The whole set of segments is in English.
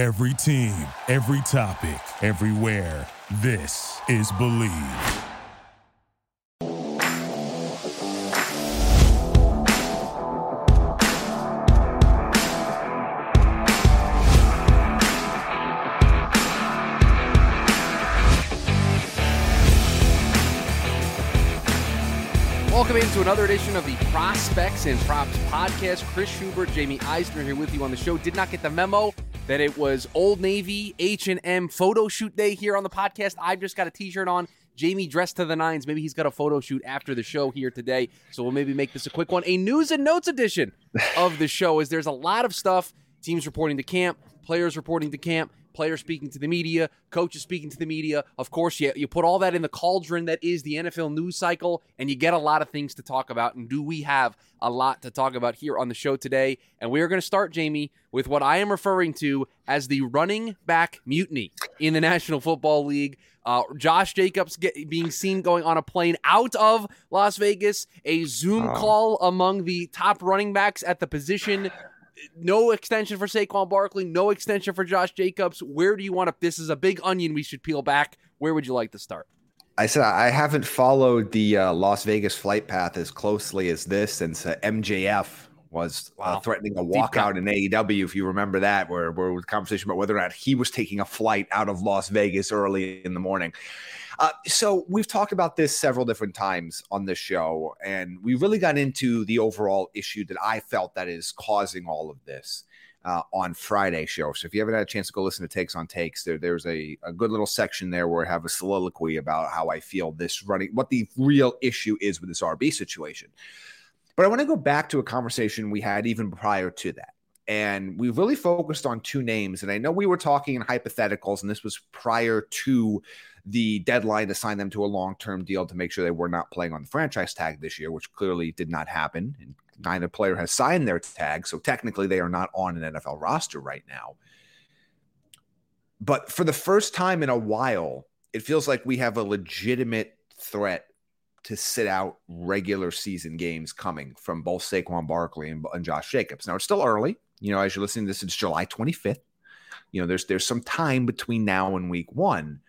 Every team, every topic, everywhere. This is Believe. Welcome into another edition of the Prospects and Props podcast. Chris Schubert, Jaime Eisner here with you on the show. Did not get the memo that it was Old Navy H&M photo shoot day here on the podcast. I've just got a t-shirt on. Jaime dressed to the nines. Maybe he's got a photo shoot after the show here today. So we'll maybe make this a quick one. A news and notes edition of the show is there's a lot of stuff. Teams reporting to camp, players reporting to camp players speaking to the media, coaches speaking to the media. Of course, you, you put all that in the cauldron that is the NFL news cycle, and you get a lot of things to talk about. And do we have a lot to talk about here on the show today? And we are going to start, Jaime, with what I am referring to as the running back mutiny in the National Football League. Uh, Josh Jacobs get, being seen going on a plane out of Las Vegas, a Zoom oh. call among the top running backs at the position no extension for Saquon Barkley, no extension for Josh Jacobs. Where do you want to? This is a big onion we should peel back. Where would you like to start? I said I haven't followed the uh, Las Vegas flight path as closely as this since uh, MJF was uh, threatening a walkout in AEW. If you remember that, where where was conversation about whether or not he was taking a flight out of Las Vegas early in the morning. Uh, so we've talked about this several different times on this show, and we really got into the overall issue that I felt that is causing all of this. Uh, on Friday show. So if you haven't had a chance to go listen to Takes on Takes, there, there's a, a good little section there where I have a soliloquy about how I feel this running, what the real issue is with this RB situation. But I want to go back to a conversation we had even prior to that. And we really focused on two names. And I know we were talking in hypotheticals, and this was prior to the deadline to sign them to a long term deal to make sure they were not playing on the franchise tag this year, which clearly did not happen. And neither player has signed their tag. So technically, they are not on an NFL roster right now. But for the first time in a while, it feels like we have a legitimate threat to sit out regular season games coming from both Saquon Barkley and, and Josh Jacobs. Now, it's still early. You know, as you're listening to this, it's July 25th. You know, there's there's some time between now and week one.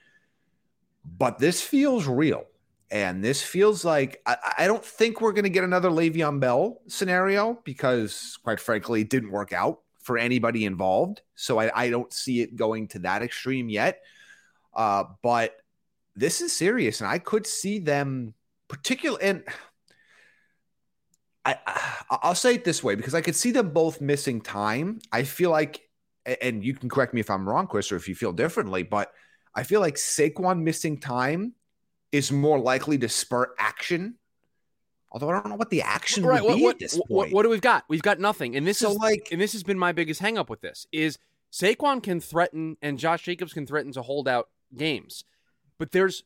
But this feels real. And this feels like I, I don't think we're going to get another Le'Veon Bell scenario because, quite frankly, it didn't work out for anybody involved. So I, I don't see it going to that extreme yet. Uh, but this is serious, and I could see them particular And I, I'll say it this way because I could see them both missing time. I feel like, and you can correct me if I'm wrong, Chris, or if you feel differently, but I feel like Saquon missing time is more likely to spur action. Although I don't know what the action right, would what, be what, at this point. What, what, do we've got? We've got nothing. And this so is like, and this has been my biggest hangup with this is Saquon can threaten and Josh Jacobs can threaten to hold out games, but there's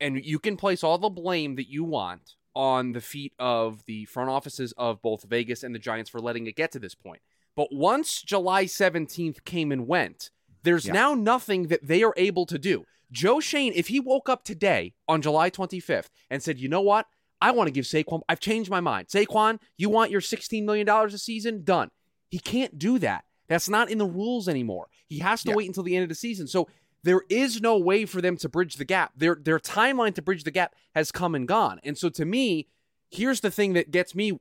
and you can place all the blame that you want on the feet of the front offices of both Vegas and the Giants for letting it get to this point. But once July 17th came and went, there's yeah. now nothing that they are able to do. Joe Schoen, if he woke up today on July 25th and said, you know what? I want to give Saquon, I've changed my mind. Saquon, you want your $16 million a season? Done. He can't do that. That's not in the rules anymore. He has to yeah. wait until the end of the season. So there is no way for them to bridge the gap. Their their timeline to bridge the gap has come and gone. And so to me, here's the thing that gets me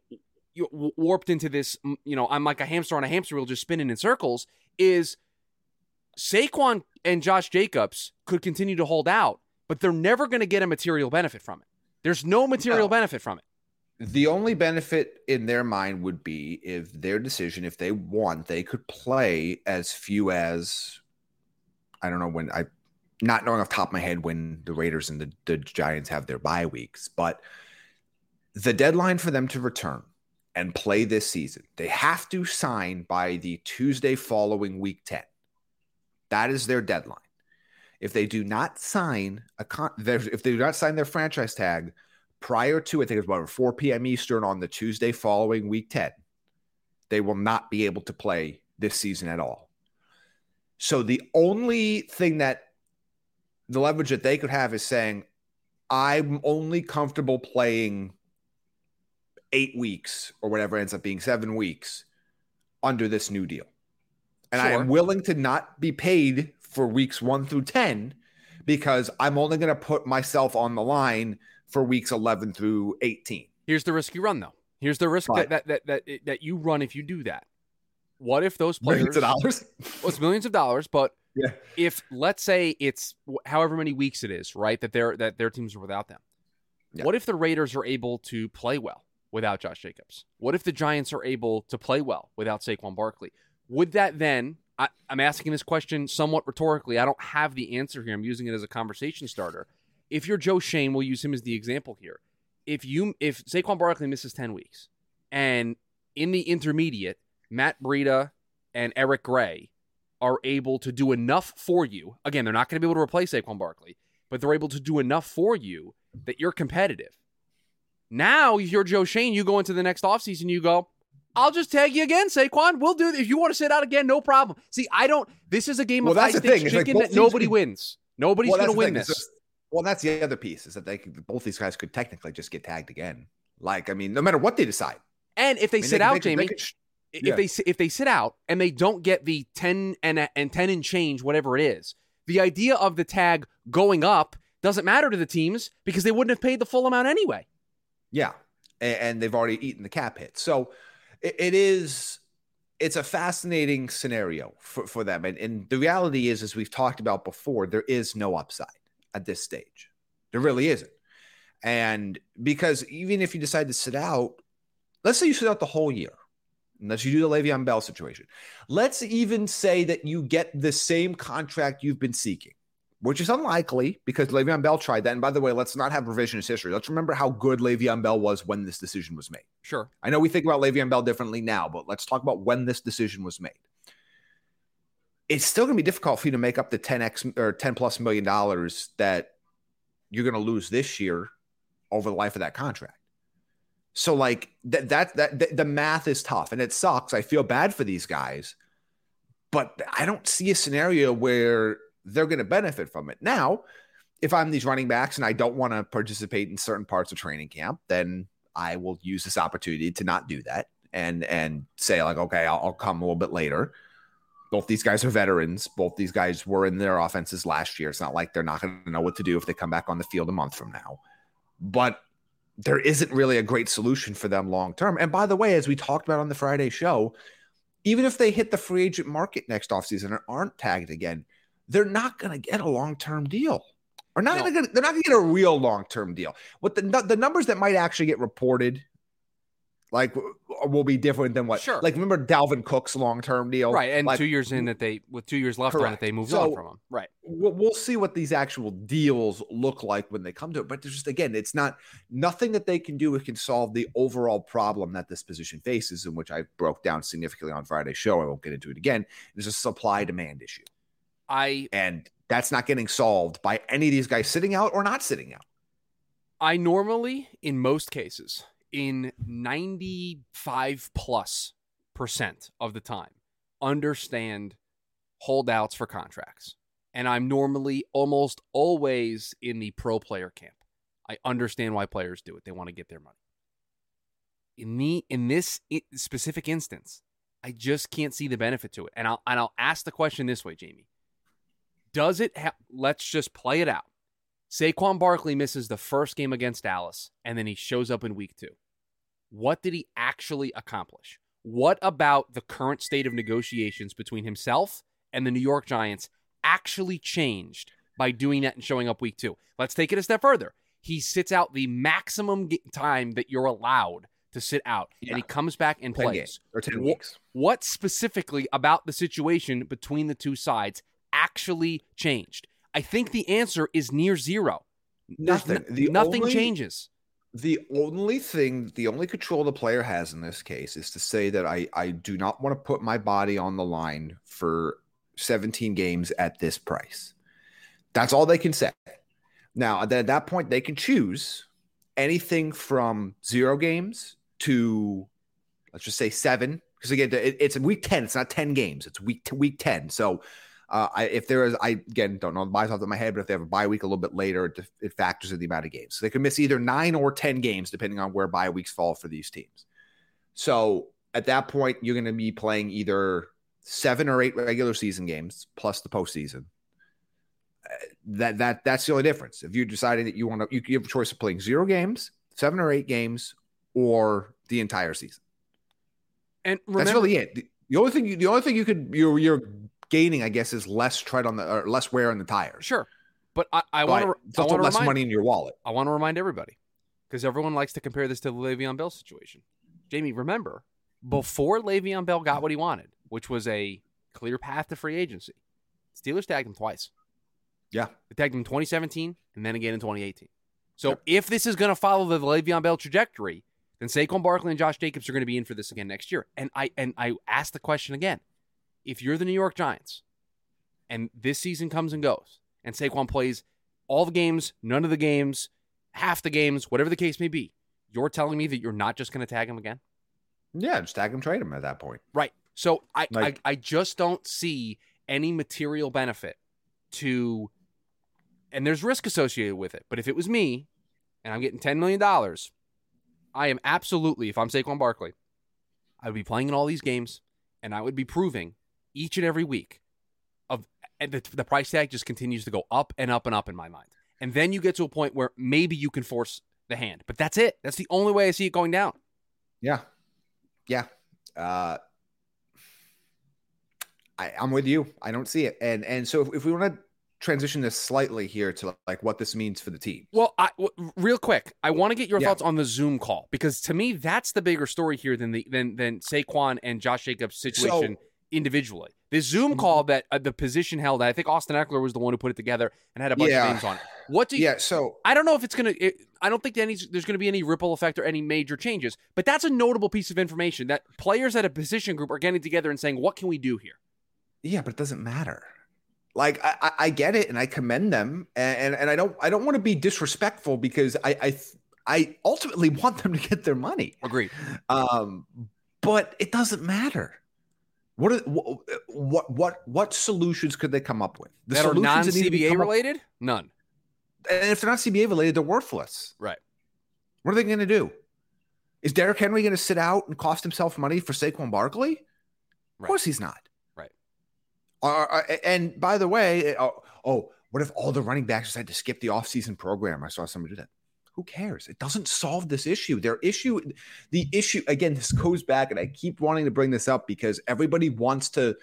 warped into this, you know, I'm like a hamster on a hamster wheel just spinning in circles is Saquon and Josh Jacobs could continue to hold out, but they're never going to get a material benefit from it. There's no material no. benefit from it. The only benefit in their mind would be if their decision, if they want, they could play as few as I don't know when I not knowing off top of my head when the Raiders and the, the Giants have their bye weeks, but the deadline for them to return and play this season, they have to sign by the Tuesday following week 10. That is their deadline. If they do not sign a con- if they do not sign their franchise tag prior to I think it's about 4 p.m. Eastern on the Tuesday following week 10, they will not be able to play this season at all. So the only thing that the leverage that they could have is saying, I'm only comfortable playing eight weeks or whatever ends up being seven weeks under this new deal And sure. I am willing to not be paid for weeks one through 10 because I'm only going to put myself on the line for weeks 11 through 18. Here's the risk you run, though. Here's the risk that, that, that, that, that you run if you do that. What if those players millions of dollars? well, it's millions of dollars, but yeah. if let's say it's however many weeks it is, right, that their that their teams are without them. Yeah. What if the Raiders are able to play well without Josh Jacobs? What if the Giants are able to play well without Saquon Barkley? Would that then I, am asking this question somewhat rhetorically. I don't have the answer here. I'm using it as a conversation starter. If you're Joe Schoen, we'll use him as the example here. If you if Saquon Barkley misses 10 weeks and in the intermediate, Matt Breida and Eric Gray are able to do enough for you. Again, they're not going to be able to replace Saquon Barkley, but they're able to do enough for you that you're competitive. Now if you're Joe Schoen, you go into the next offseason, you go, I'll just tag you again, Saquon. We'll do it. if you want to sit out again, no problem. See, I don't. This is a game well, of high stakes chicken like that nobody wins. Nobody's well, going to win this. Just, well, that's the other piece is that they could, both these guys could technically just get tagged again. Like, I mean, no matter what they decide. And if they I mean, sit they, out, they, Jaime, they could, yeah. if they if they sit out and they don't get the ten and uh, and ten and change, whatever it is, the idea of the tag going up doesn't matter to the teams because they wouldn't have paid the full amount anyway. Yeah, and, and they've already eaten the cap hit. So it, it is it's a fascinating scenario for, for them. And, and the reality is, as we've talked about before, there is no upside at this stage. There really isn't. And because even if you decide to sit out, let's say you sit out the whole year, unless you do the Le'Veon Bell situation. Let's even say that you get the same contract you've been seeking which is unlikely because Le'Veon Bell tried that. And by the way, let's not have revisionist history. Let's remember how good Le'Veon Bell was when this decision was made. Sure. I know we think about Le'Veon Bell differently now, but let's talk about when this decision was made. It's still going to be difficult for you to make up the 10x or 10 plus million dollars that you're going to lose this year over the life of that contract. So like that that that the math is tough and it sucks. I feel bad for these guys, but I don't see a scenario where they're going to benefit from it. Now, if I'm these running backs and I don't want to participate in certain parts of training camp, then I will use this opportunity to not do that and and say like, okay, I'll, I'll come a little bit later. Both these guys are veterans. Both these guys were in their offenses last year. It's not like they're not going to know what to do if they come back on the field a month from now. But there isn't really a great solution for them long term. And by the way, as we talked about on the Friday show, even if they hit the free agent market next offseason and aren't tagged again, they're not going to get a long term deal. Or not no. gonna, they're not going to get a real long term deal. What the the numbers that might actually get reported, like, will be different than what. Sure. Like, remember Dalvin Cook's long term deal, right? And like, two years in that they, with two years left correct. on it, they moved so, on from him, right? We'll, we'll see what these actual deals look like when they come to it. But there's just again, it's not nothing that they can do can solve the overall problem that this position faces, in which I broke down significantly on Friday's show. I won't get into it again. It's a supply demand issue. I and that's not getting solved by any of these guys sitting out or not sitting out. I normally, in most cases, in 95 plus percent of the time, understand holdouts for contracts. And I'm normally almost always in the pro player camp. I understand why players do it. They want to get their money. In the in this specific instance, I just can't see the benefit to it. And I'll and I'll ask the question this way, Jaime. Does it? Ha- Let's just play it out. Saquon Barkley misses the first game against Dallas, and then he shows up in week two. What did he actually accomplish? What about the current state of negotiations between himself and the New York Giants actually changed by doing that and showing up week two? Let's take it a step further. He sits out the maximum time that you're allowed to sit out, yeah. and he comes back and plays. or 10 weeks. What specifically about the situation between the two sides actually changed? I think the answer is near zero. Nothing. The nothing only, changes. The only thing, the only control the player has in this case is to say that I, I do not want to put my body on the line for 17 games at this price. That's all they can say. Now, at that point, they can choose anything from zero games to, let's just say seven. Because again, it's week 10. It's not 10 games. It's week week 10. So uh, I, if there is, I again don't know the buys off of my head, but if they have a bye week a little bit later, it, it factors in the amount of games. So they could miss either nine or 10 games, depending on where bye weeks fall for these teams. So at that point, you're going to be playing either seven or eight regular season games plus the postseason. Uh, that that that's the only difference. If you're deciding that you want to, you, you have a choice of playing zero games, seven or eight games, or the entire season. And remember, that's really it. The, the only thing you, the only thing you could you're you're gaining, I guess, is less tread on the or less wear on the tires. Sure, but I, I want to. It's also less remind, money in your wallet. I want to remind everybody because everyone likes to compare this to the Le'Veon Bell situation. Jaime, remember before Le'Veon Bell got what he wanted, which was a clear path to free agency, Steelers tagged him twice. Yeah, they tagged him in 2017 and then again in 2018. So if this is going to follow the Le'Veon Bell trajectory, then Saquon Barkley and Josh Jacobs are going to be in for this again next year. And I and I ask the question again: If you're the New York Giants, and this season comes and goes, and Saquon plays all the games, none of the games, half the games, whatever the case may be, you're telling me that you're not just going to tag him again? Yeah, just tag him, trade him at that point. Right. So I, like, I I just don't see any material benefit to and there's risk associated with it. But if it was me and I'm getting $10 million, I am absolutely, if I'm Saquon Barkley, I would be playing in all these games and I would be proving each and every week of the, the price tag just continues to go up and up and up in my mind. And then you get to a point where maybe you can force the hand, but that's it. That's the only way I see it going down. Yeah. Yeah. Uh, I, am with you. I don't see it. And and so if, if we want to transition this slightly here to like what this means for the team. Well, I, w- real quick, I want to get your yeah. thoughts on the Zoom call because to me that's the bigger story here than the than than Saquon and Josh Jacobs situation so, individually. The Zoom mm-hmm. call that uh, the position held, I think Austin Ekeler was the one who put it together and had a bunch yeah. of names on it. What do you? Yeah, so I don't know if it's gonna. It, I don't think any, there's going to be any ripple effect or any major changes. But that's a notable piece of information that players at a position group are getting together and saying, "What can we do here?" Yeah, but it doesn't matter. Like I, I get it and I commend them and, and I don't I don't want to be disrespectful because I I I ultimately want them to get their money. Agreed. Um, but it doesn't matter. What are, what what what solutions could they come up with? The that are non CBA related? None. And if they're not CBA related, they're worthless. Right. What are they going to do? Is Derrick Henry going to sit out and cost himself money for Saquon Barkley? Right. Of course he's not. Uh, and by the way, oh, oh, what if all the running backs decided to skip the offseason program? I saw somebody do that. Who cares? It doesn't solve this issue. Their issue, the issue, again, this goes back, and I keep wanting to bring this up because everybody wants to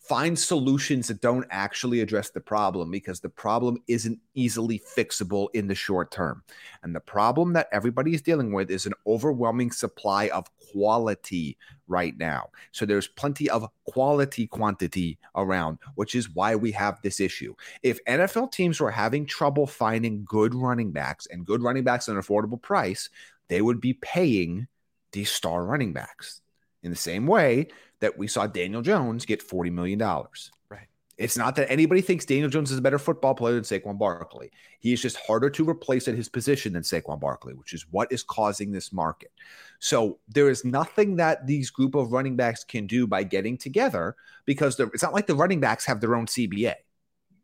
find solutions that don't actually address the problem because the problem isn't easily fixable in the short term. And the problem that everybody is dealing with is an overwhelming supply of quality right now. So there's plenty of quality quantity around, which is why we have this issue. If NFL teams were having trouble finding good running backs and good running backs at an affordable price, they would be paying these star running backs in the same way that we saw Daniel Jones get $40 million. Right. It's not that anybody thinks Daniel Jones is a better football player than Saquon Barkley. He is just harder to replace at his position than Saquon Barkley, which is what is causing this market. So there is nothing that these group of running backs can do by getting together because it's not like the running backs have their own CBA.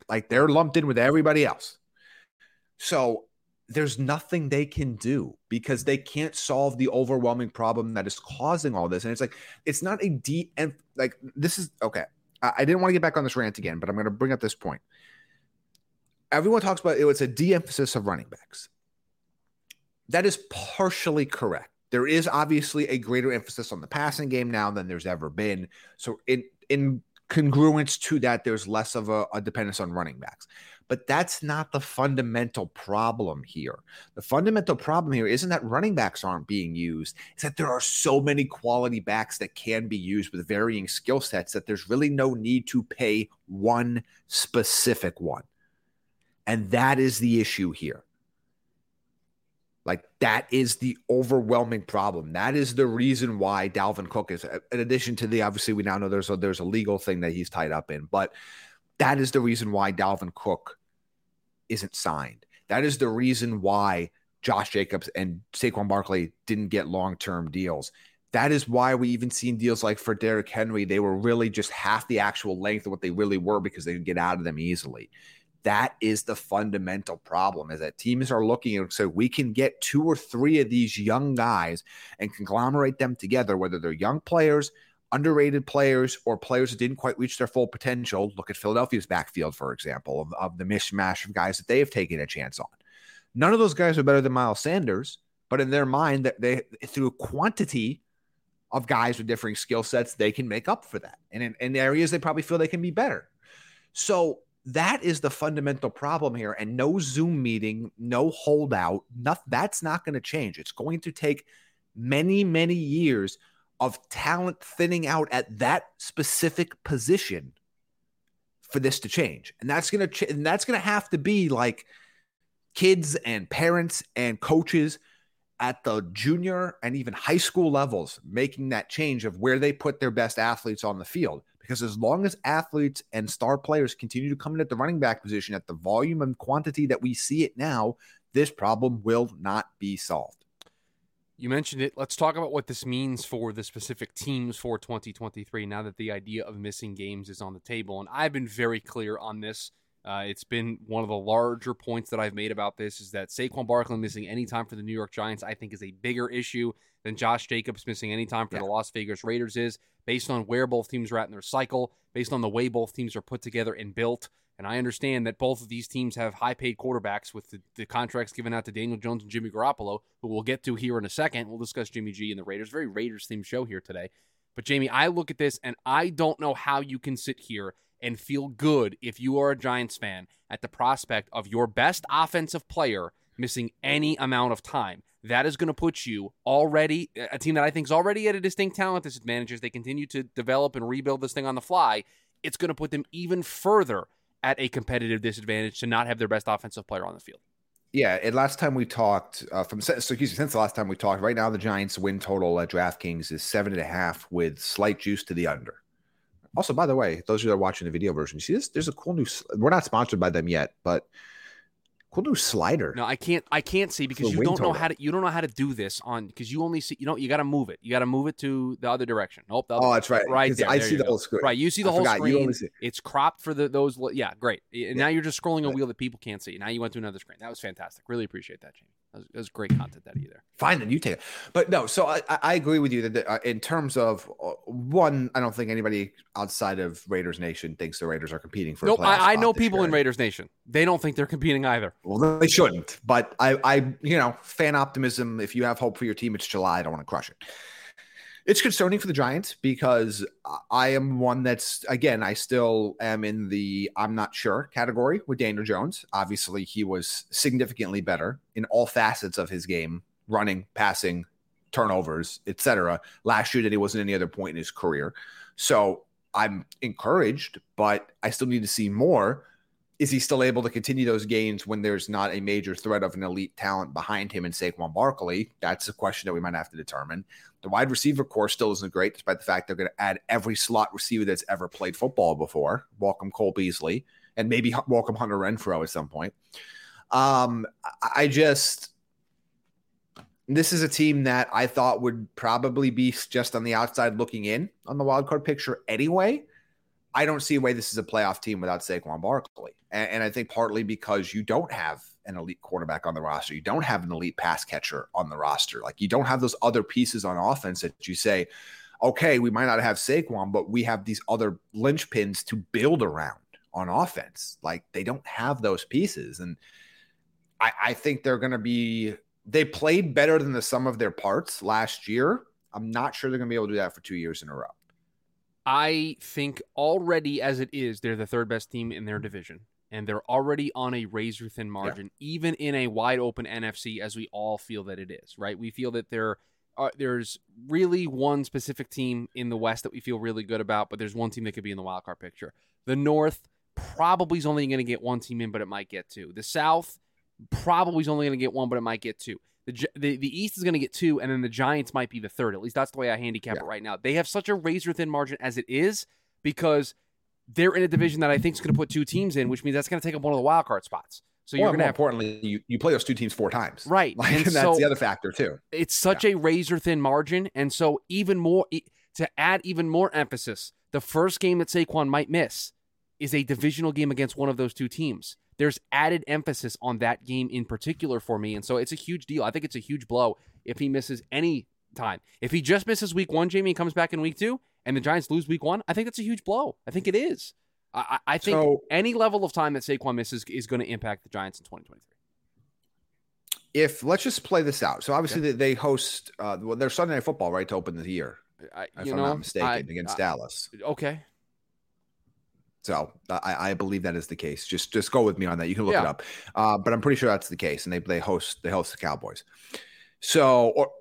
Like they're lumped in with everybody else. So there's nothing they can do because they mm-hmm. can't solve the overwhelming problem that is causing all this. And it's like, it's not a and like this is okay. I, I didn't want to get back on this rant again, but I'm going to bring up this point. Everyone talks about it, it's a de emphasis of running backs. That is partially correct. There is obviously a greater emphasis on the passing game now than there's ever been. So, in, in congruence to that, there's less of a, a dependence on running backs. But that's not the fundamental problem here. The fundamental problem here isn't that running backs aren't being used, it's that there are so many quality backs that can be used with varying skill sets that there's really no need to pay one specific one. And that is the issue here. Like that is the overwhelming problem. That is the reason why Dalvin Cook is. Uh, in addition to the obviously, we now know there's a there's a legal thing that he's tied up in, but that is the reason why Dalvin Cook isn't signed. That is the reason why Josh Jacobs and Saquon Barkley didn't get long term deals. That is why we even seen deals like for Derrick Henry, they were really just half the actual length of what they really were because they could get out of them easily. That is the fundamental problem is that teams are looking and so we can get two or three of these young guys and conglomerate them together, whether they're young players, underrated players or players that didn't quite reach their full potential. Look at Philadelphia's backfield, for example, of, of the mishmash of guys that they have taken a chance on. None of those guys are better than Miles Sanders, but in their mind, that they through a quantity of guys with differing skill sets, they can make up for that. And in, in areas they probably feel they can be better. So that is the fundamental problem here. And no Zoom meeting, no holdout, not, that's not going to change. It's going to take many, many years of talent thinning out at that specific position for this to change. And that's going to ch- and that's going to have to be like kids and parents and coaches at the junior and even high school levels making that change of where they put their best athletes on the field. Because as long as athletes and star players continue to come in at the running back position at the volume and quantity that we see it now, this problem will not be solved. You mentioned it. Let's talk about what this means for the specific teams for 2023 now that the idea of missing games is on the table. And I've been very clear on this. Uh, it's been one of the larger points that I've made about this is that Saquon Barkley missing any time for the New York Giants, I think, is a bigger issue than Josh Jacobs missing any time for yeah. the Las Vegas Raiders is, based on where both teams are at in their cycle, based on the way both teams are put together and built. And I understand that both of these teams have high paid quarterbacks with the, the, contracts given out to Daniel Jones and Jimmy Garoppolo, who we'll get to here in a second. We'll discuss Jimmy G and the Raiders. Very Raiders themed show here today. But Jaime, I look at this and I don't know how you can sit here and feel good if you are a Giants fan at the prospect of your best offensive player missing any amount of time. That is going to put you already a team that I think is already at a distinct talent disadvantage as they continue to develop and rebuild this thing on the fly. It's going to put them even further at a competitive disadvantage to not have their best offensive player on the field. Yeah, and last time we talked uh, from so excuse me, since the last time we talked, right now the Giants' win total at DraftKings is seven and a half with slight juice to the under. Also, by the way, those who are watching the video version, see this? There's a cool new. We're not sponsored by them yet, but Cool new slider. No, I can't. I can't see because you don't know how to. You don't know how to do this on because you only see. You know, you got to move it. You got to move it to the other direction. Nope. oh, that's right. Right there. I there see the go. whole screen. Right. You see the I whole screen. It's cropped for the those. Yeah, great. And yeah. now you're just scrolling a wheel that people can't see. Now you went to another screen. That was fantastic. Really appreciate that, Jaime. That was, great content that either. Fine, then you take it. But no, so I, I agree with you that uh, in terms of uh, one, I don't think anybody outside of Raiders Nation thinks the Raiders are competing for. No, I, I know people year. in Raiders Nation. They don't think they're competing either. Well, they shouldn't. But I, I, you know, fan optimism. If you have hope for your team, it's July. I don't want to crush it. It's concerning for the Giants because I am one that's again, I still am in the I'm not sure category with Daniel Jones. Obviously, he was significantly better in all facets of his game, running, passing, turnovers, etc. last year than he was at any other point in his career. So I'm encouraged, but I still need to see more is he still able to continue those gains when there's not a major threat of an elite talent behind him in Saquon Barkley? That's a question that we might have to determine. The wide receiver corps still isn't great, despite the fact they're going to add every slot receiver that's ever played football before. Welcome Cole Beasley and maybe welcome Hunter Renfrow at some point. Um, I just this is a team that I thought would probably be just on the outside looking in on the wild card picture anyway. I don't see a way this is a playoff team without Saquon Barkley. And, and, I think partly because you don't have an elite quarterback on the roster, you don't have an elite pass catcher on the roster. Like you don't have those other pieces on offense that you say, okay, we might not have Saquon, but we have these other linchpins to build around on offense. Like they don't have those pieces. And I, I think they're going to be, they played better than the sum of their parts last year. I'm not sure they're going to be able to do that for two years in a row. I think already as it is, they're the third best team in their division. And they're already on a razor thin margin, yeah. even in a wide open NFC, as we all feel that it is, right? We feel that there are, there's really one specific team in the West that we feel really good about, but there's one team that could be in the wild card picture. The North probably is only going to get one team in, but it might get two. The South probably is only going to get one, but it might get two. The, the, the East is going to get two, and then the Giants might be the third. At least that's the way I handicap yeah. it right now. They have such a razor thin margin as it is because they're in a division that I think is going to put two teams in, which means that's going to take up one of the wild card spots. So you're going to have importantly, you, you play those two teams four times, right? Like, and, and that's so the other factor too. It's such yeah. a razor thin margin, and so even more to add even more emphasis, the first game that Saquon might miss is a divisional game against one of those two teams there's added emphasis on that game in particular for me. And so it's a huge deal. I think it's a huge blow if he misses any time. If he just misses week one, Jaime, comes back in week two, and the Giants lose week one, I think that's a huge blow. I think it is. I, I think So- any level of time that Saquon misses is going to impact the Giants in 2023. If let's just play this out. So obviously they, they host uh, well, their Sunday Night Football right to open the year, I, if you I'm know, not mistaken, I- against Dallas. Okay. So I, I believe that is the case. Just just go with me on that. You can look it up, uh, but I'm pretty sure that's the case. And they they host they host the Cowboys. So, or,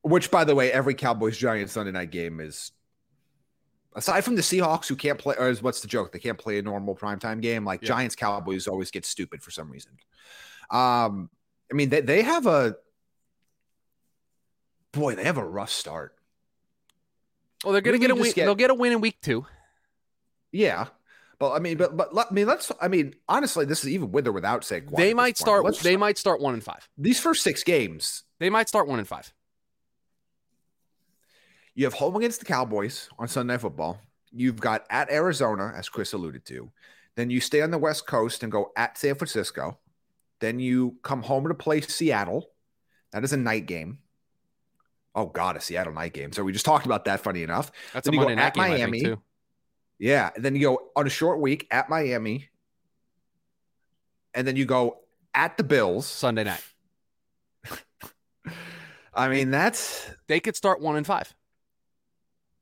which by the way, every Cowboys Giants Sunday night game is aside from the Seahawks who can't play. Or is, what's the joke? They can't play a normal primetime game. Like Yeah. Giants Cowboys always get stupid for some reason. Um, I mean they they have a boy. They have a rough start. Well, they're going to Maybe get a win. get- They'll get a win in week two. Yeah. But I mean, but but let- I mean, let's. I mean, honestly, this is even with or without Saquon. They might start. Let's- They might start one and five. these first six games. They might start one and five. You have home against the Cowboys on Sunday Night Football. You've got at Arizona, as Chris alluded to. Then you stay on the West Coast and go at San Francisco. Then you come home to play Seattle. That is a night game. Oh God, a Seattle night game. So we just talked about that. Funny enough, That's Then a you go at game, Miami. Yeah. And then you go on a short week at Miami, and then you go at the Bills. Sunday night. I mean, that's They could start one and five.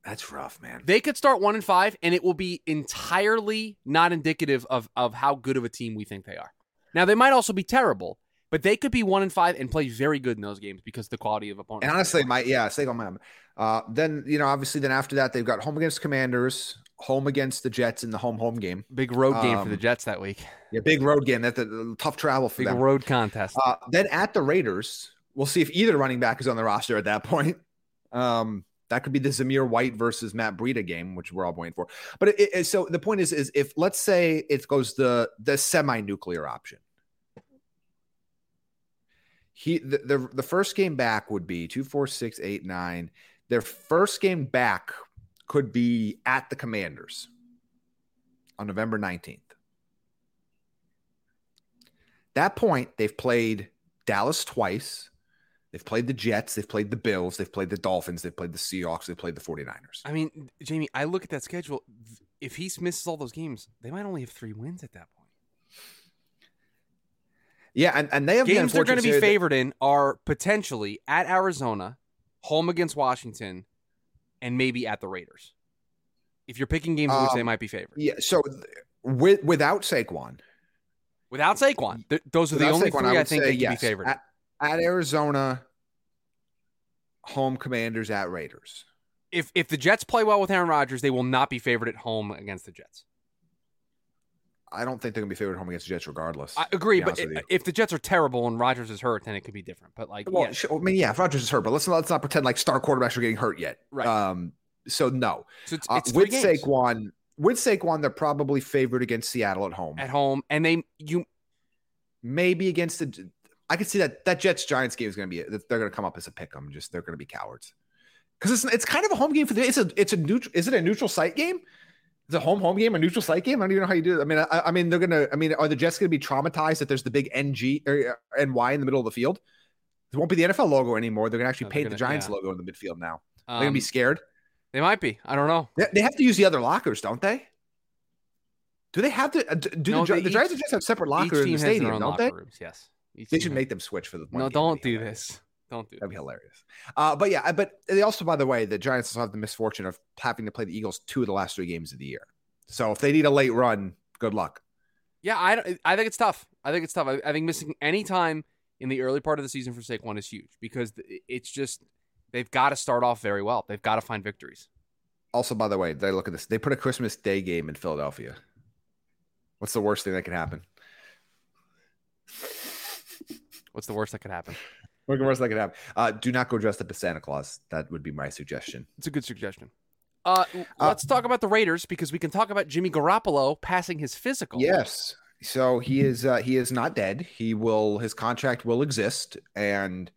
that's rough, man. They could start one and five, and it will be entirely not indicative of of how good of a team we think they are. Now they might also be terrible, but they could be one and five and play very good in those games because the quality of opponent. And honestly, my yeah, stay on my. Uh, then you know, obviously, then after that, they've got home against Commanders, home against the Jets in the home home game. big road game for the Um, Jets that week. Yeah, big road game. That's a, a tough travel for Big them. road contest. Uh, then at the Raiders, we'll see if either running back is on the roster at that point. Um, that could be the Zamir White versus Matt Breida game, which we're all waiting for. But it, it, so the point is, is if let's say it goes the the semi nuclear option. He the, the the first game back would be two, four, six, eight, nine. Their first game back could be at the Commanders on November 19th. That point, they've played Dallas twice. They've played the Jets. They've played the Bills. They've played the Dolphins. They've played the Seahawks. They've played the 49ers. I mean, Jaime, I look at that schedule. If he misses all those games, they might only have three wins at that point. Yeah, and, and they have the Games they're going to be favored in are potentially at Arizona, home against Washington, and maybe at the Raiders. If you're picking games in which they Um, might be favored. Yeah, so th- with, without Saquon, Without Saquon, th- those are the only Saquon, three I, would think they yes. be favored. At, at Arizona, home Commanders at Raiders. if if the Jets play well with Aaron Rodgers, they will not be favored at home against the Jets. I don't think they're going to be favored home against the Jets regardless. I agree, but if the Jets are terrible and Rodgers is hurt, then it could be different. But like, Well, yeah, sure, I mean, yeah, if Rodgers is hurt, but let's not, let's not pretend like star quarterbacks are getting hurt yet. Right. Um, so no, so it's, uh, it's three with games Saquon, with Saquon, they're probably favored against Seattle at home. at home, and they you Maybe against the. I could see that that Jets Giants game is going to be. They're going to come up as a pick 'em. Just they're going to be cowards because it's it's kind of a home game for the. It's a it's a neutral. Is it a neutral site game? Is it a home home game, a neutral site game? I don't even know how you do it. I mean, I, I mean, they're gonna. I mean, are the Jets gonna be traumatized that there's the big NG or NY in the middle of the field? It won't be the NFL logo anymore. They're gonna actually No, paint the gonna- Giants yeah. logo in the midfield now. They're um, gonna be scared. they might be. I don't know. They, they have to use the other lockers, don't they? Do they have to? uh, Do No, the, the Giants just have separate lockers in the stadium, don't they? rooms. Yes, Each They should make them switch for the. No, don't do this. Don't do. That'd be this. hilarious. Uh, but yeah, but they also, by the way, the Giants also have the misfortune of having to play the Eagles two of the last three games of the year. So if they need a late run, good luck. Yeah, I I think it's tough. I think it's tough. I, I think missing any time in the early part of the season for Saquon is huge because it's just they've got to start off very well. They've got to find victories. Also, by the way, they look at this. They put a Christmas Day game in Philadelphia. What's the worst thing that could happen? What's the worst that could happen? What's the worst that could happen? Uh, do not go dressed up as Santa Claus. That would be my suggestion. It's a good suggestion. Uh, let's talk about the Raiders because we can talk about Jimmy Garoppolo passing his physical. Yes. So he is uh, he is not dead. He will his contract will exist, and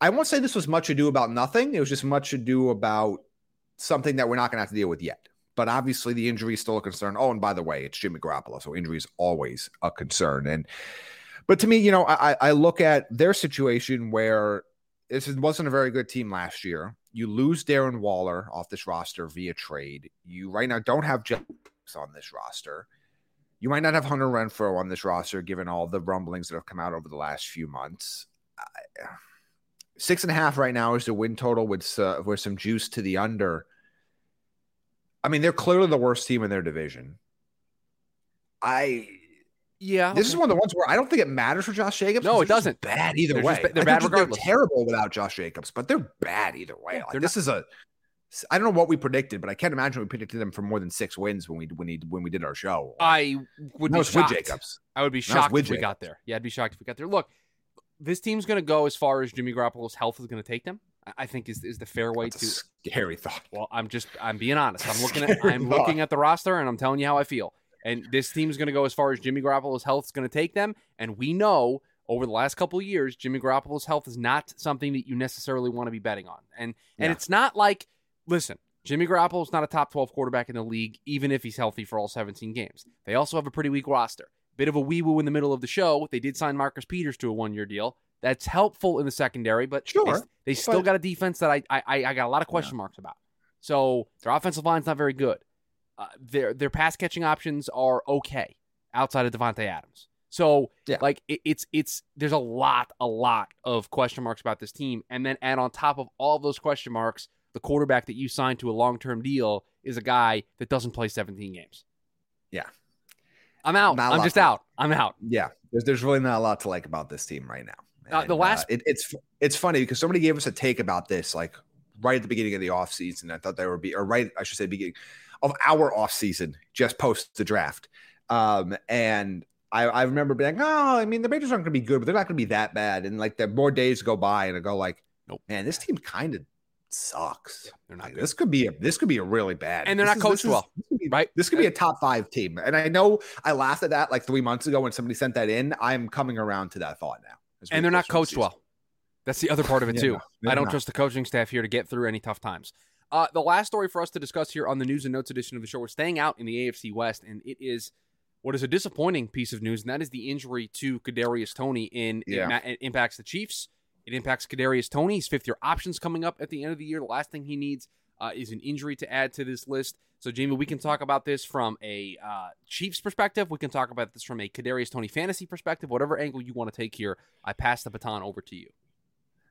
I won't say this was much ado about nothing. It was just much ado about something that we're not going to have to deal with yet. But obviously, the injury is still a concern. Oh, and by the way, it's Jimmy Garoppolo, so injury is always a concern. And but to me, you know, I I look at their situation where this wasn't a very good team last year. you lose Darren Waller off this roster via trade. You right now don't have Jets on this roster. You might not have Hunter Renfrow on this roster, given all the rumblings that have come out over the last few months. Six and a half right now is the win total with uh, with some juice to the under. I mean, they're clearly the worst team in their division. I yeah, this okay. is one of the ones where I don't think it matters for Josh Jacobs. No, it doesn't. Bad either they're way. Just, they're bad regardless. They're terrible without Josh Jacobs, but they're bad either way. Yeah, like, this not. is a. I don't know what we predicted, but I can't imagine we predicted them for more than six wins when we when he when we did our show. I would be shocked. with Jacobs. I would be shocked if we got there. Yeah, I'd be shocked if we got there. Look, this team's going to go as far as Jimmy Garoppolo's health is going to take them. I think is is the fair way That's to scary thought. Well, I'm just I'm being honest. I'm looking at I'm looking at the roster and I'm telling you how I feel. And this team's going to go as far as Jimmy Garoppolo's health is going to take them. And we know over the last couple of years, Jimmy Garoppolo's health is not something that you necessarily want to be betting on. And and yeah. it's not like listen, Jimmy Garoppolo's not a top 12 quarterback in the league, even if he's healthy for all 17 games. They also have a pretty weak roster. Bit of a wee woo in the middle of the show. They did sign Marcus Peters to a one year deal. That's helpful in the secondary, but sure, they, they still but, got a defense that I, I I got a lot of question yeah. marks about. So their offensive line's not very good. Uh, their their pass catching options are okay outside of Davante Adams. So yeah. like it, it's it's there's a lot a lot of question marks about this team, and then add on top of all of those question marks, the quarterback that you signed to a long term deal is a guy that doesn't play 17 games. Yeah, I'm out. Not I'm just to, out. I'm out. Yeah, there's there's really not a lot to like about this team right now. Uh, the last, uh, it, it's it's funny because somebody gave us a take about this like right at the beginning of the offseason. I thought they would be, or right, I should say, beginning of our offseason, just post the draft. Um, and I, I remember being oh, I mean, the Raiders aren't going to be good, but they're not going to be that bad. And like the more days go by, and I go like, nope, man, this team kind of sucks. Yeah, they're not. Like, this could be a this could be a really bad, and they're not is, coached is, well, this be, right? This could be a top five team. And I know I laughed at that like three months ago when somebody sent that in. I'm coming around to that thought now. And they're not coached well. That's the other part of it yeah, too. No, I don't not. trust the coaching staff here to get through any tough times. Uh, the last story for us to discuss here on the news and notes edition of the show, we're staying out in the AFC West, and it is what is a disappointing piece of news, and that is the injury to Kadarius Toney. In yeah. it, it, impacts the Chiefs. It impacts Kadarius Toney's fifth year options coming up at the end of the year. The last thing he needs uh, is an injury to add to this list. So, Jaime, we can talk about this from a uh, Chiefs perspective. We can talk about this from a Kadarius Toney fantasy perspective. Whatever angle you want to take here, I pass the baton over to you.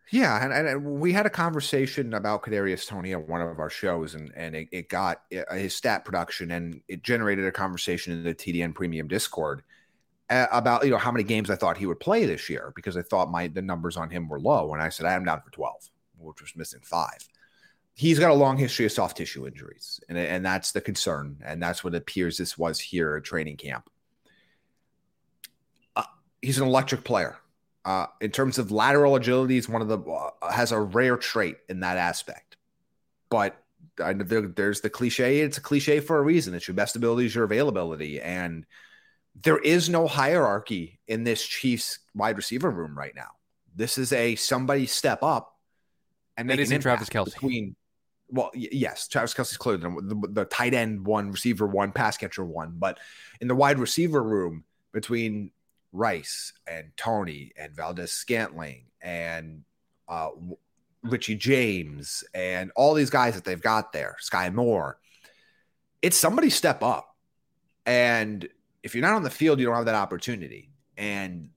Yeah, and, and, we had a conversation about Kadarius Toney at one of our shows, and and it, it got uh, his stat production, and it generated a conversation in the TDN Premium Discord uh, about you know how many games I thought he would play this year because I thought my the numbers on him were low, and I said I am down for twelve, which was missing five. He's got a long history of soft tissue injuries, and and that's the concern, and that's what appears this was here at training camp. Uh, he's an electric player uh, in terms of lateral agility, is one of the uh, has a rare trait in that aspect. But I, there, there's the cliche. It's a cliche for a reason. It's your best ability is your availability, and there is no hierarchy in this Chiefs wide receiver room right now. This is a somebody step up and make in Travis Kelce. Between, well, y- yes, Travis Kelce's clearly the, the, the tight end one, receiver one, pass catcher one, but in the wide receiver room between Rice and Toney and Valdes-Scantling and uh, Richie James and all these guys that they've got there, Skyy Moore. It's somebody step up. And if you're not on the field, you don't have that opportunity. And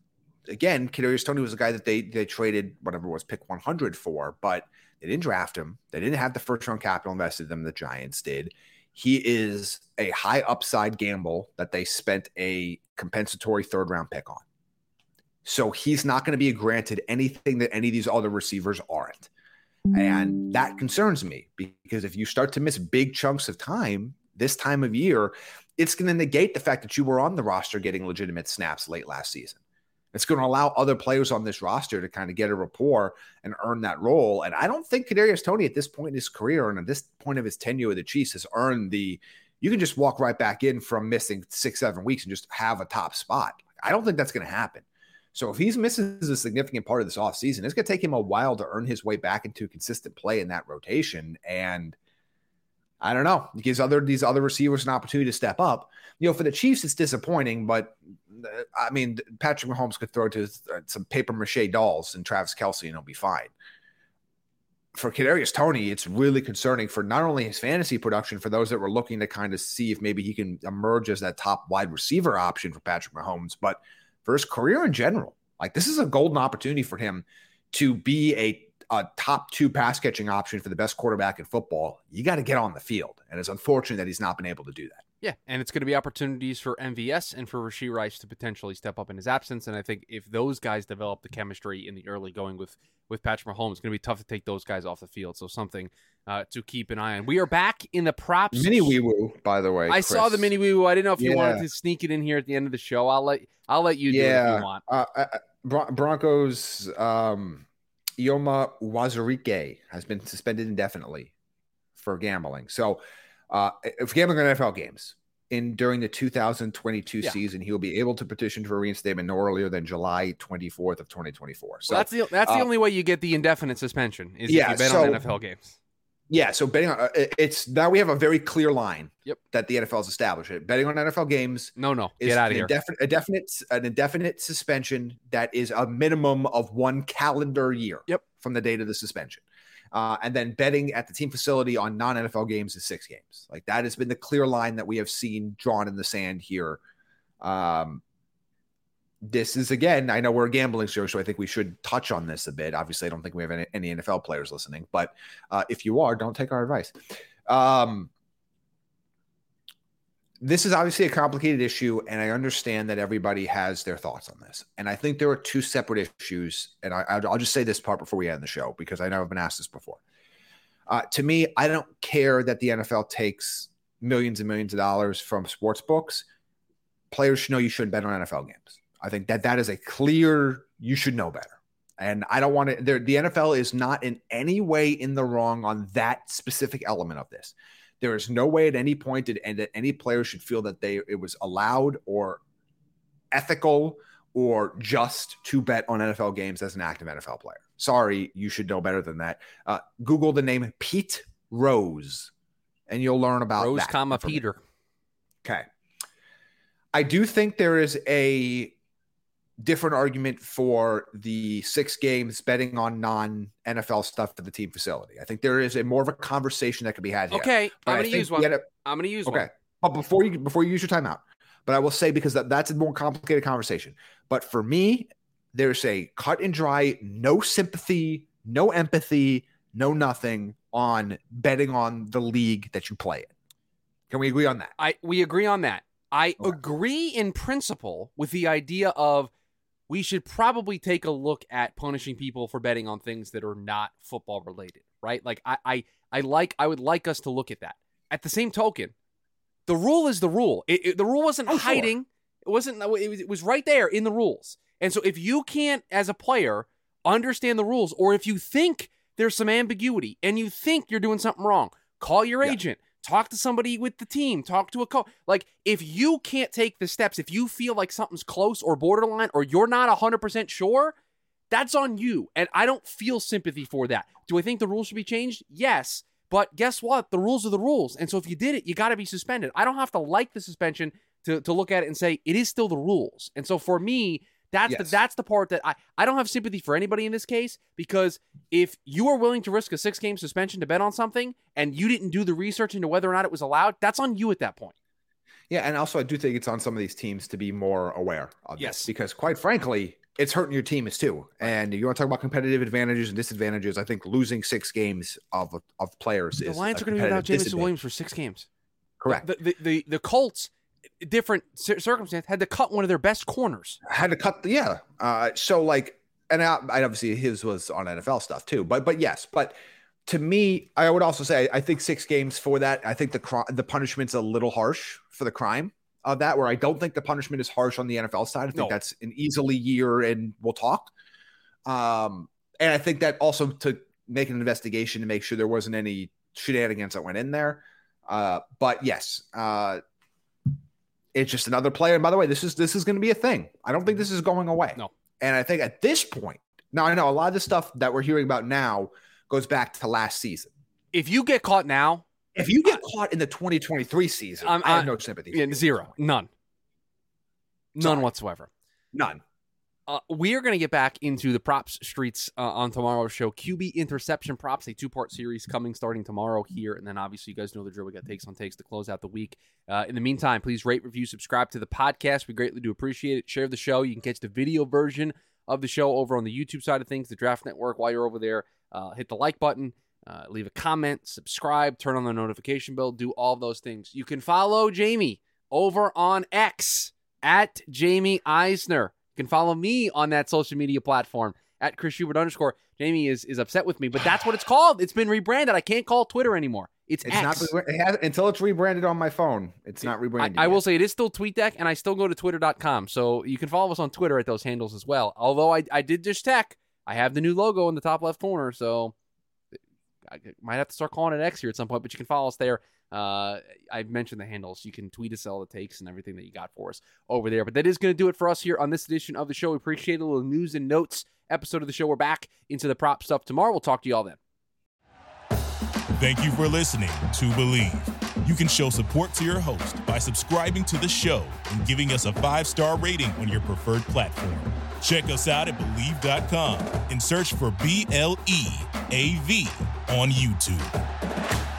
again, Kadarius Toney was a guy that they they traded whatever was pick 100 for, but they didn't draft him. They didn't have the first round capital invested in them. The Giants did. He is a high upside gamble that they spent a compensatory third round pick on. So he's not going to be granted anything that any of these other receivers aren't. And that concerns me because if you start to miss big chunks of time this time of year, it's going to negate the fact that you were on the roster getting legitimate snaps late last season. It's going to allow other players on this roster to kind of get a rapport and earn that role. And I don't think Kadarius Toney at this point in his career and at this point of his tenure with the Chiefs has earned the. You can just walk right back in from missing six, seven weeks and just have a top spot. I don't think that's going to happen. So if he's misses a significant part of this offseason, it's going to take him a while to earn his way back into consistent play in that rotation. And I don't know. It gives other these other receivers an opportunity to step up. You know, for the Chiefs, it's disappointing, but uh, I mean, Patrick Mahomes could throw to uh, some paper mache dolls and Travis Kelce, and he'll be fine. for Kadarius Toney, it's really concerning for not only his fantasy production, for those that were looking to kind of see if maybe he can emerge as that top wide receiver option for Patrick Mahomes, but for his career in general. Like this is a golden opportunity for him to be a, a top two pass catching option for the best quarterback in football. You got to get on the field, and it's unfortunate that he's not been able to do that. Yeah, and it's going to be opportunities for MVS and for Rashee Rice to potentially step up in his absence. And I think if those guys develop the chemistry in the early going with with Patrick Mahomes, it's going to be tough to take those guys off the field. So something uh, to keep an eye on. We are back in the props. Mini wee woo, by the way. I Chris. saw the mini wee woo. I didn't know if you yeah. wanted to sneak it in here at the end of the show. I'll let I'll let you do yeah. it if you want. Uh, uh, Broncos um, Eyioma Uwazurike has been suspended indefinitely for gambling. So uh, if gambling on NFL games in during the 2022 yeah. season, he will be able to petition for reinstatement no earlier than July 24th of 2024. So well, that's the that's uh, the only way you get the indefinite suspension is yeah, if you bet so, on NFL games. Yeah, so betting on uh, it's now we have a very clear line. Yep. That the NFL has established. It betting on NFL games. No, no, get out of here. Indefinite, a definite, an indefinite suspension that is a minimum of one calendar year. Yep. From the date of the suspension. Uh, and then betting at the team facility on non NFL games is six games. Like that has been the clear line that we have seen drawn in the sand here. Um, this is again, I know we're a gambling show, so I think we should touch on this a bit. Obviously, I don't think we have any, any NFL players listening, but uh, if you are, don't take our advice. Um, this is obviously a complicated issue, and I understand that everybody has their thoughts on this. And I think there are two separate issues. And I, will just say this part before we end the show because I know I've been asked this before. Uh, to me, I don't care that the NFL takes millions and millions of dollars from sports books. Players should know you shouldn't bet on NFL games. I think that that is a clear. You should know better. And I don't want to. The NFL is not in any way in the wrong on that specific element of this. There is no way at any point that, and that any player should feel that they it was allowed or ethical or just to bet on NFL games as an active NFL player. Sorry, you should know better than that. Uh, Google the name Pete Rose, and you'll learn about Rose, that comma Peter. Okay, I do think there is a different argument for the six games betting on non NFL stuff for the team facility. I think there is a more of a conversation that could be had. Here. Okay, I'm going to use one. A, I'm going to use okay. one. But before you before you use your timeout, but I will say because that, that's a more complicated conversation. But for me, there's a cut and dry, no sympathy, no empathy, no nothing on betting on the league that you play in. Can we agree on that? I we agree on that. I okay. agree in principle with the idea of we should probably take a look at punishing people for betting on things that are not football related, right? Like I, I, I like, I would like us to look at that. At the same token, the rule is the rule. It, it, the rule wasn't oh, hiding. Sure. It wasn't. It was, it was right there in the rules. And so if you can't, as a player, understand the rules, or if you think there's some ambiguity and you think you're doing something wrong, call your yeah. agent talk to somebody with the team, talk to a coach. Like, if you can't take the steps, if you feel like something's close or borderline, or you're not 100% sure, that's on you. And I don't feel sympathy for that. Do I think the rules should be changed? Yes. But guess what? The rules are the rules. And so if you did it, you got to be suspended. I don't have to like the suspension to, to look at it and say it is still the rules. And so for me, that's yes. the that's the part that I I don't have sympathy for anybody in this case because if you are willing to risk a six game suspension to bet on something and you didn't do the research into whether or not it was allowed, that's on you at that point. Yeah, and also I do think it's on some of these teams to be more aware of yes. this because quite frankly, it's hurting your team as too. And you want to talk about competitive advantages and disadvantages. I think losing six games of of players the is Lions are going to be without Jameson Williams for six games. Correct. The the, the, the Colts different circumstance had to cut one of their best corners. Had to cut, the, yeah. Uh, so like, and I, obviously his was on NFL stuff too, but but yes, but to me, I would also say I think six games for that. I think the crime the punishment's a little harsh for the crime of that. Where I don't think the punishment is harsh on the NFL side. I think no. that's an easily year, and we'll talk. Um, and I think that also to make an investigation to make sure there wasn't any shenanigans that went in there. Uh, but yes, uh, it's just another player. And by the way, this is this is going to be a thing. I don't think this mm-hmm. is going away. No. And I think at this point, now I know a lot of the stuff that we're hearing about now goes back to last season. If you get caught now, if you get caught in the 2023 season, I'm, I have no sympathy. Yeah, zero, none, none Sorry. whatsoever. None. Uh, we are going to get back into the props streets uh, on tomorrow's show. QB interception props, a two part series coming starting tomorrow here. And then obviously, you guys know the drill. We got takes on takes to close out the week. Uh, in the meantime, please rate, review, subscribe to the podcast. We greatly do appreciate it. Share the show. You can catch the video version of the show over on the YouTube side of things, the Draft Network. While you're over there, uh, hit the like button, uh, leave a comment, subscribe, turn on the notification bell, do all those things. You can follow Jaime over on X at Jaime Eisner. You can follow me on that social media platform at Chris Schubert underscore. Jaime is, is upset with me, but that's what it's called. It's been rebranded. I can't call Twitter anymore. It's, It's X. not it has, until it's rebranded on my phone. It's not rebranded. I yet. will say it is still TweetDeck, and I still go to twitter.com. So you can follow us on Twitter at those handles as well. Although I, I did just tech. I have the new logo in the top left corner. So I might have to start calling it X here at some point, but you can follow us there. Uh, I've mentioned the handles. You can tweet us all the takes and everything that you got for us over there. But that is going to do it for us here on this edition of the show. We appreciate a little news and notes episode of the show. We're back into the prop stuff tomorrow. We'll talk to you all then. Thank you for listening to Bleav. You can show support to your host by subscribing to the show and giving us a five star rating on your preferred platform. Check us out at Bleav.com and search for B L E A V on YouTube.